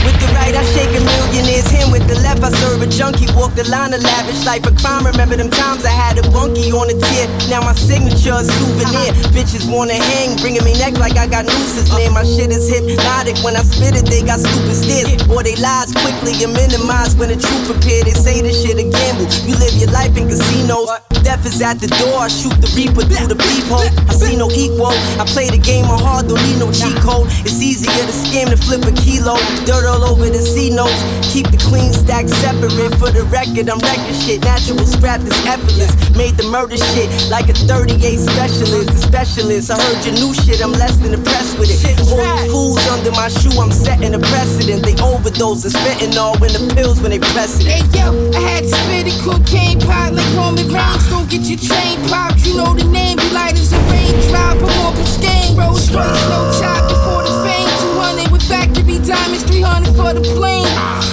with the right I shake a millionaire's hand. With the left I serve a junkie. Walk the line of lavish life of crime. Remember them times I had a bunkie on a tier. Now my signature is souvenir. Bitches wanna hang, bringing me neck like I got nooses Man, My shit is hypnotic. When I spit it, they got stupid stares. Boy, they lies quickly and minimize when the truth appear. They say this shit a gamble. You live your life in casinos. Death is at the door. I shoot the reaper through the peephole. I see no equal. I play the game on hard, don't need no cheat code. It's easier to scam than flip a kilo. Dirt all over the C notes. Keep the clean stack separate. For the record, I'm wrecking shit. Natural scrap is effortless. Made the murder shit like a 38 specialist. The specialist. I heard your new shit. I'm less than impressed with it. All you fools under my shoe. I'm setting a precedent. They overdose. It's fentanyl when the pills when they press it. Hey yo, I had to spit a cocaine pot like Roman Reigns. Don't get your chain popped. You know the name. You light as a raindrop. I'm on Biscayne. Rose first, no top before the fame. 200 with factory diamonds. 300 for the plane.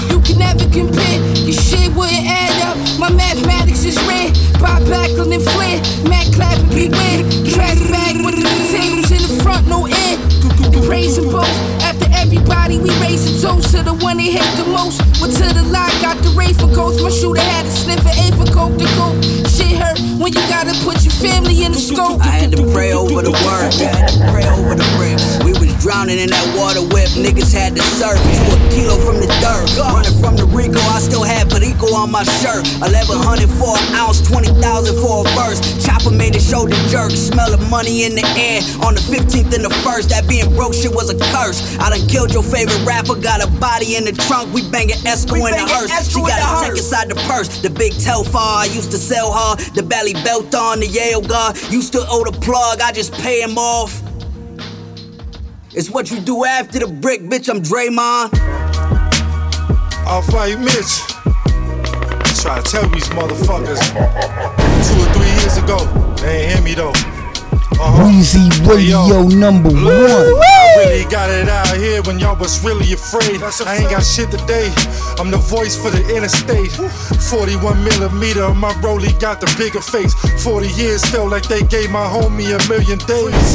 You can never compare. Your shit wouldn't add up. My mathematics is red. And clapping. Trash bag with the potatoes in the front, no toast to the one they hate the most. Went to the lot, got the Ray for coats. My shooter had a sniff of A for coke to coke. Shit hurt when you gotta put family in the scope. I had to pray over the word, I had to pray over the brick. We was drowning in that water whip, niggas had to surf to a kilo from the dirt. Running from the Rico, I still had Perico on my shirt. 1100 for an ounce, 20,000 for a verse. Chopper made a shoulder jerk, smell of money in the air. On the 15th and the first, that being broke shit was a curse. I done killed your favorite rapper, got a body in the trunk. We banging Esco in the hearse. She got a tech inside the purse. The big Telfar, I used to sell her. The belly belt on the Yale guard. Used to owe the plug, I just pay him off. It's what you do after the brick, bitch. I'm Draymond. I'll fight Mitch. Try to tell these motherfuckers. Two or three years ago, they ain't hear me though. Weezy Radio number one. I really got it out here when y'all was really afraid. I ain't got shit today. I'm the voice for the interstate. 41 millimeter, my rollie got the bigger face. 40 years felt like they gave my homie a million days.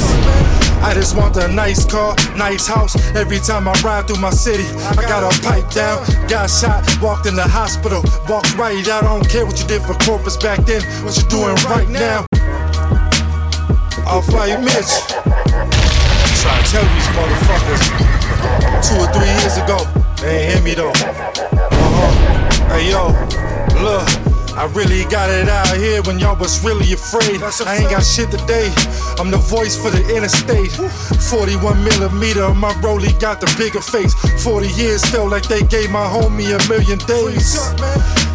I just want a nice car, nice house. Every time I ride through my city, I got a pipe down, got shot, walked in the hospital, walked right out. I don't care what you did for corpus back then, what you doing right now. I'll fight Mitch. Try to tell these motherfuckers. Two or three years ago, they ain't hear me though. Uh huh. Hey yo, look. I really got it out here when y'all was really afraid. I ain't got shit today. I'm the voice for the interstate. 41 millimeter, my rollie got the bigger face. 40 years felt like they gave my homie a million days.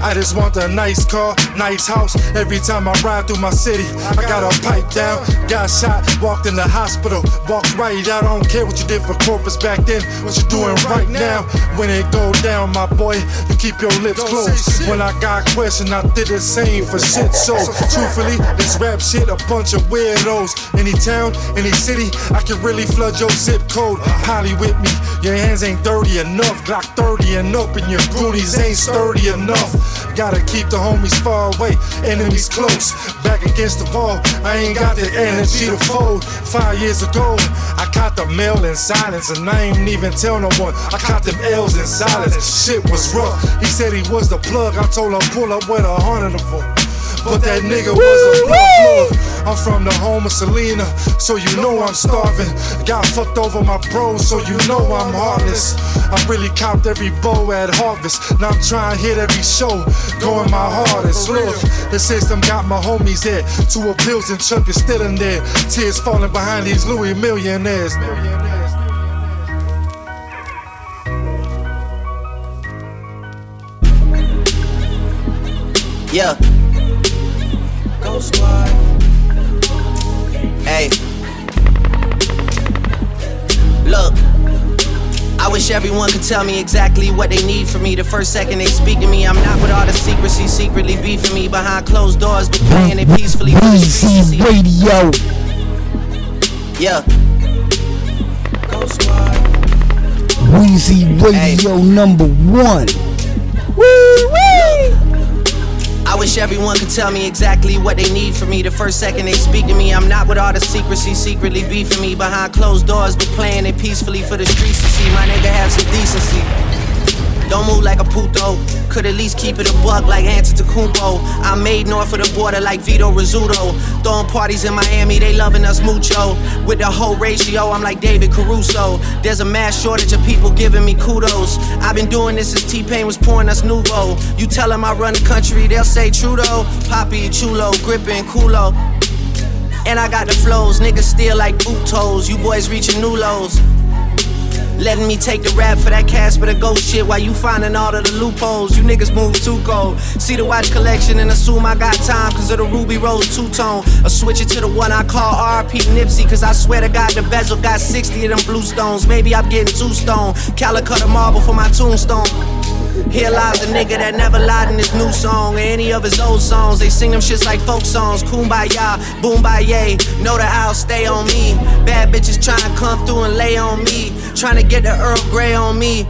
I just want a nice car, nice house. Every time I ride through my city, I got a pipe down, got shot, walked in the hospital, walked right out. I don't care what you did for corpus back then, what you doing right now. When it go down, my boy, you keep your lips closed. When I got questioned, I did the same for shit. So, truthfully, this rap shit a bunch of weirdos. Any town, any city, I can really flood your zip code. Holly with me, your hands ain't dirty enough. Glock 30 and up, and your goonies ain't sturdy enough. Gotta keep the homies far away, enemies close. Back against the wall, I ain't got the energy to fold. Five years ago, I caught the mail in silence, and I ain't even tell no one. I caught them L's in silence. Shit was rough. He said he was the plug. I told him pull up with a hundred of them. But that nigga was a bluff. I'm from the home of Selena, so you know I'm starving. Got fucked over my bros, so you know I'm heartless. I really copped every bow at harvest. Now I'm trying to hit every show, going my hardest. Look, the system got my homies there. Two appeals and Chuck is still in there. Tears falling behind these Louis millionaires. Yeah. Go squad. Hey. Look. I wish everyone could tell me exactly what they need from me. The first second they speak to me, I'm not with all the secrecy, secretly beefing me behind closed doors, but playing it peacefully for the streets. to see. Radio. Yeah. Weezy Radio number one. I wish everyone could tell me exactly what they need from me. The first second they speak to me, I'm not with all the secrecy, secretly beefing me behind closed doors, but playing it peacefully for the streets to see. My nigga have some decency. Don't move like a puto. Could at least keep it a buck like Antetokounmpo. I'm made north of the border like Vito Rizzuto. Throwing parties in Miami, they loving us mucho. With the whole ratio, I'm like David Caruso. There's a mass shortage of people giving me kudos. I've been doing this since T-Pain was pouring us Nuvo. You tell them I run the country, they'll say Trudeau. Poppy, Chulo, gripping, culo. And I got the flows, niggas still like boot toes. You boys reaching new lows. Letting me take the rap for that cash for the ghost shit while you finding all of the loopholes. You niggas move too cold. See the watch collection and assume I got time cause of the Ruby Rose two tone. Or switch it to the one I call RP Nipsey cause I swear to God the bezel got 60 of them blue stones. Maybe I'm getting two stone. Calacatta the marble for my tombstone. Here lies a nigga that never lied in his new song or any of his old songs. They sing them shits like folk songs. Kumbaya, boom baye. Know that I'll stay on me. Bad bitches trying to come through and lay on me. Trying to get the Earl Grey on me.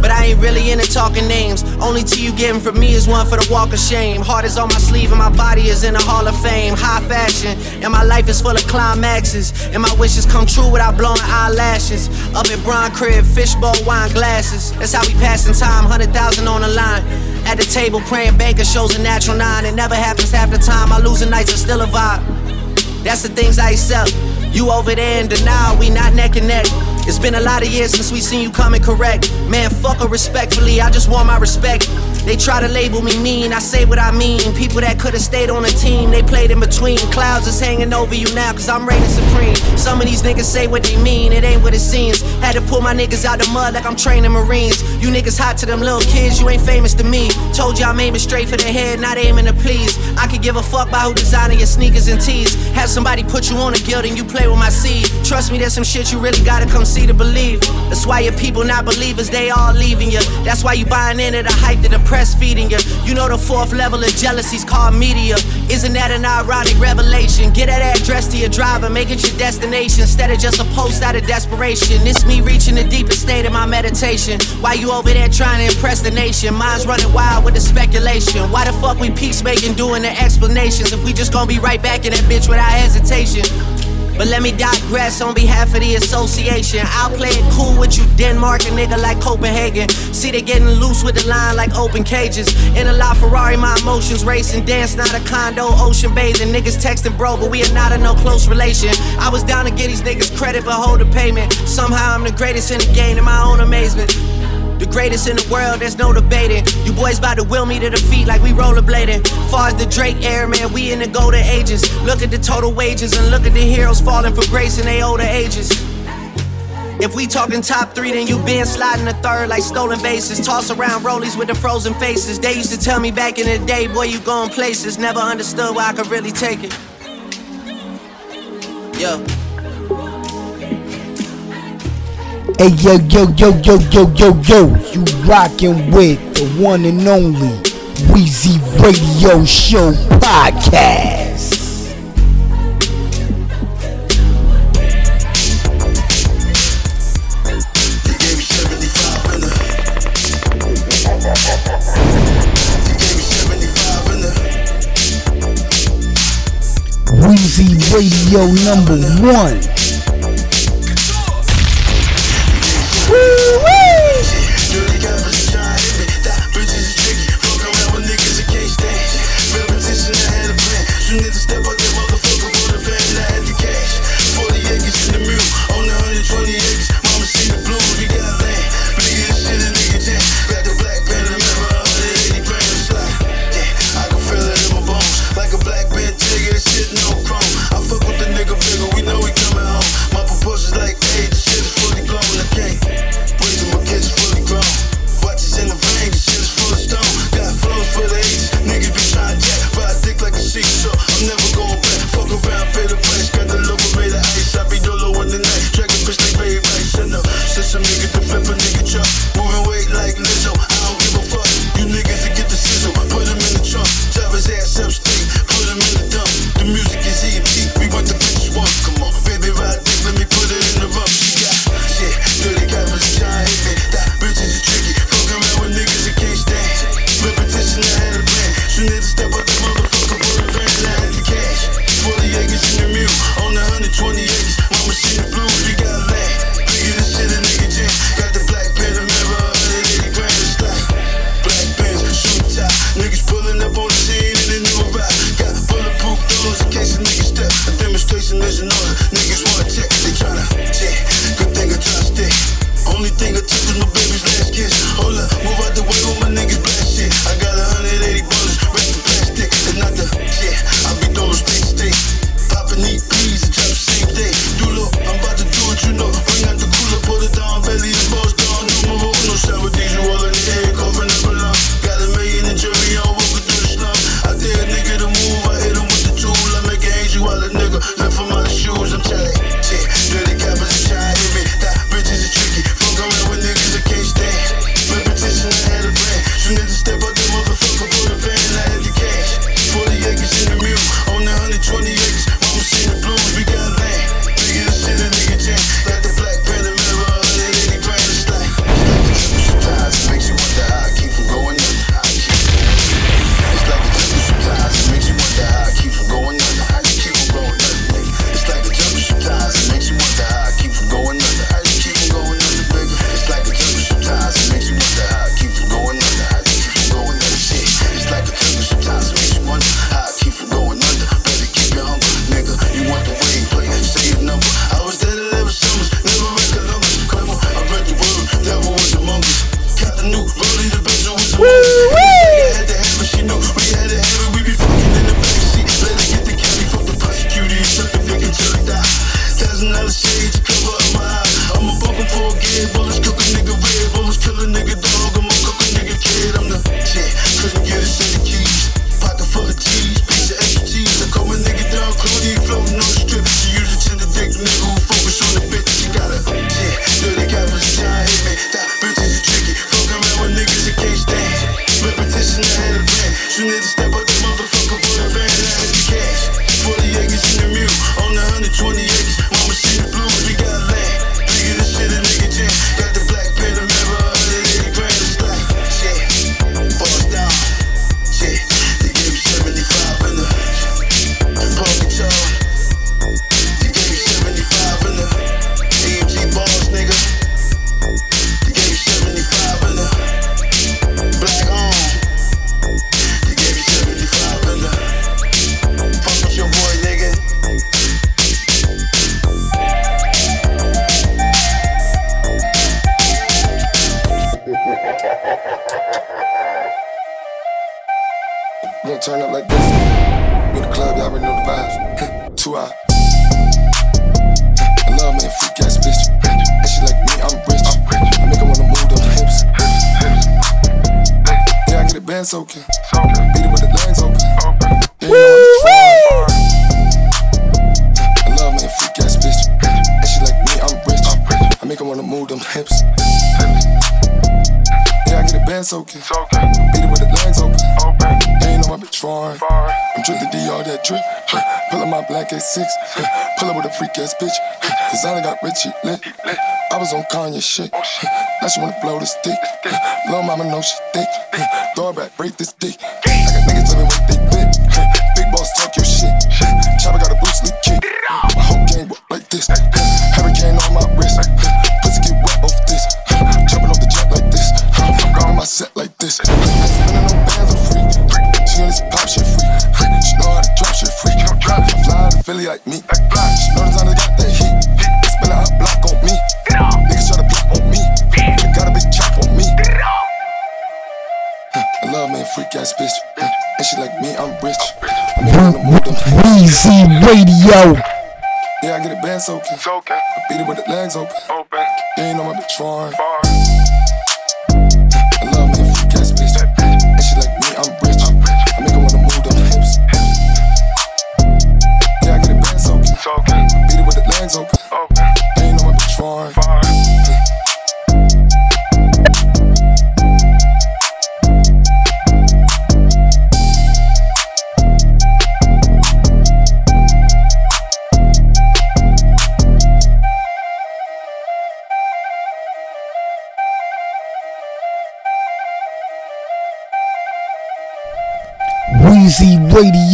But I ain't really into talking names. Only tea you getting from me is one for the walk of shame. Heart is on my sleeve and my body is in the hall of fame. High fashion, and my life is full of climaxes. And my wishes come true without blowing eyelashes. Up at Bron Crib, fishbowl wine glasses. That's how we passing time, 100,000 on the line. At the table praying banker shows a natural nine. It never happens half the time. I losing nights are still a vibe. That's the things I accept. You over there in denial, we not neck and neck. It's been a lot of years since we seen you coming correct. Man, fuck her respectfully, I just want my respect. They try to label me mean, I say what I mean. People that could've stayed on the team, they played in between. Clouds is hanging over you now, cause I'm reigning supreme. Some of these niggas say what they mean, it ain't what it seems. Had to pull my niggas out the mud like I'm training Marines. You niggas hot to them little kids, you ain't famous to me. Told you I'm aiming straight for the head, not aiming to please. I could give a fuck about who designing your sneakers and tees. Have somebody put you on a guild and you play with my seed. Trust me, there's some shit you really gotta come see to believe. That's why your people not believers, they all leaving you. That's why you buying into the hype that the press feeding you. You know the fourth level of jealousy's called media. Isn't that an ironic revelation? Get that address to your driver, make it your destination instead of just a post out of desperation. It's me reaching the deepest state of my meditation. Why you over there trying to impress the nation? Mine's running wild with the speculation. Why the fuck we peacemaking doing the explanations if we just gonna be right back in that bitch without hesitation? But let me digress on behalf of the association. I'll play it cool with you, Denmark, a nigga like Copenhagen. See, they getting loose with the line like open cages. In a La Ferrari, my emotions racing. Dance, not a condo, ocean bathing. Niggas texting, bro, but we are not in no close relation. I was down to get these niggas credit, but hold the payment. Somehow I'm the greatest in the game, in my own amazement. The greatest in the world, there's no debating. You boys about to will me to defeat like we rollerblading. Far as the Drake era, man, we in the golden ages. Look at the total wages and look at the heroes falling for grace in their older ages. If we talking top three, then you been sliding the third like stolen bases. Toss around rollies with the frozen faces. They used to tell me back in the day, boy, you going places. Never understood why I could really take it. Yo. Hey yo yo yo yo yo yo yo, you rockin' with the one and only Weezy Radio Show podcast. Weezy Radio number one. Huh. Pull up my black S6. Huh. Pull up with a freak ass bitch. Huh. Designer got Richie lit. I was on Kanye shit. Now she wanna blow the stick. Little mama know she thick. Throw it back, break this dick. I got niggas Weezy Radio. Yeah, I get it band soaking. Soaking. I beat it with the legs open. Open. They ain't on my bitch for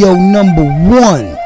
radio number one.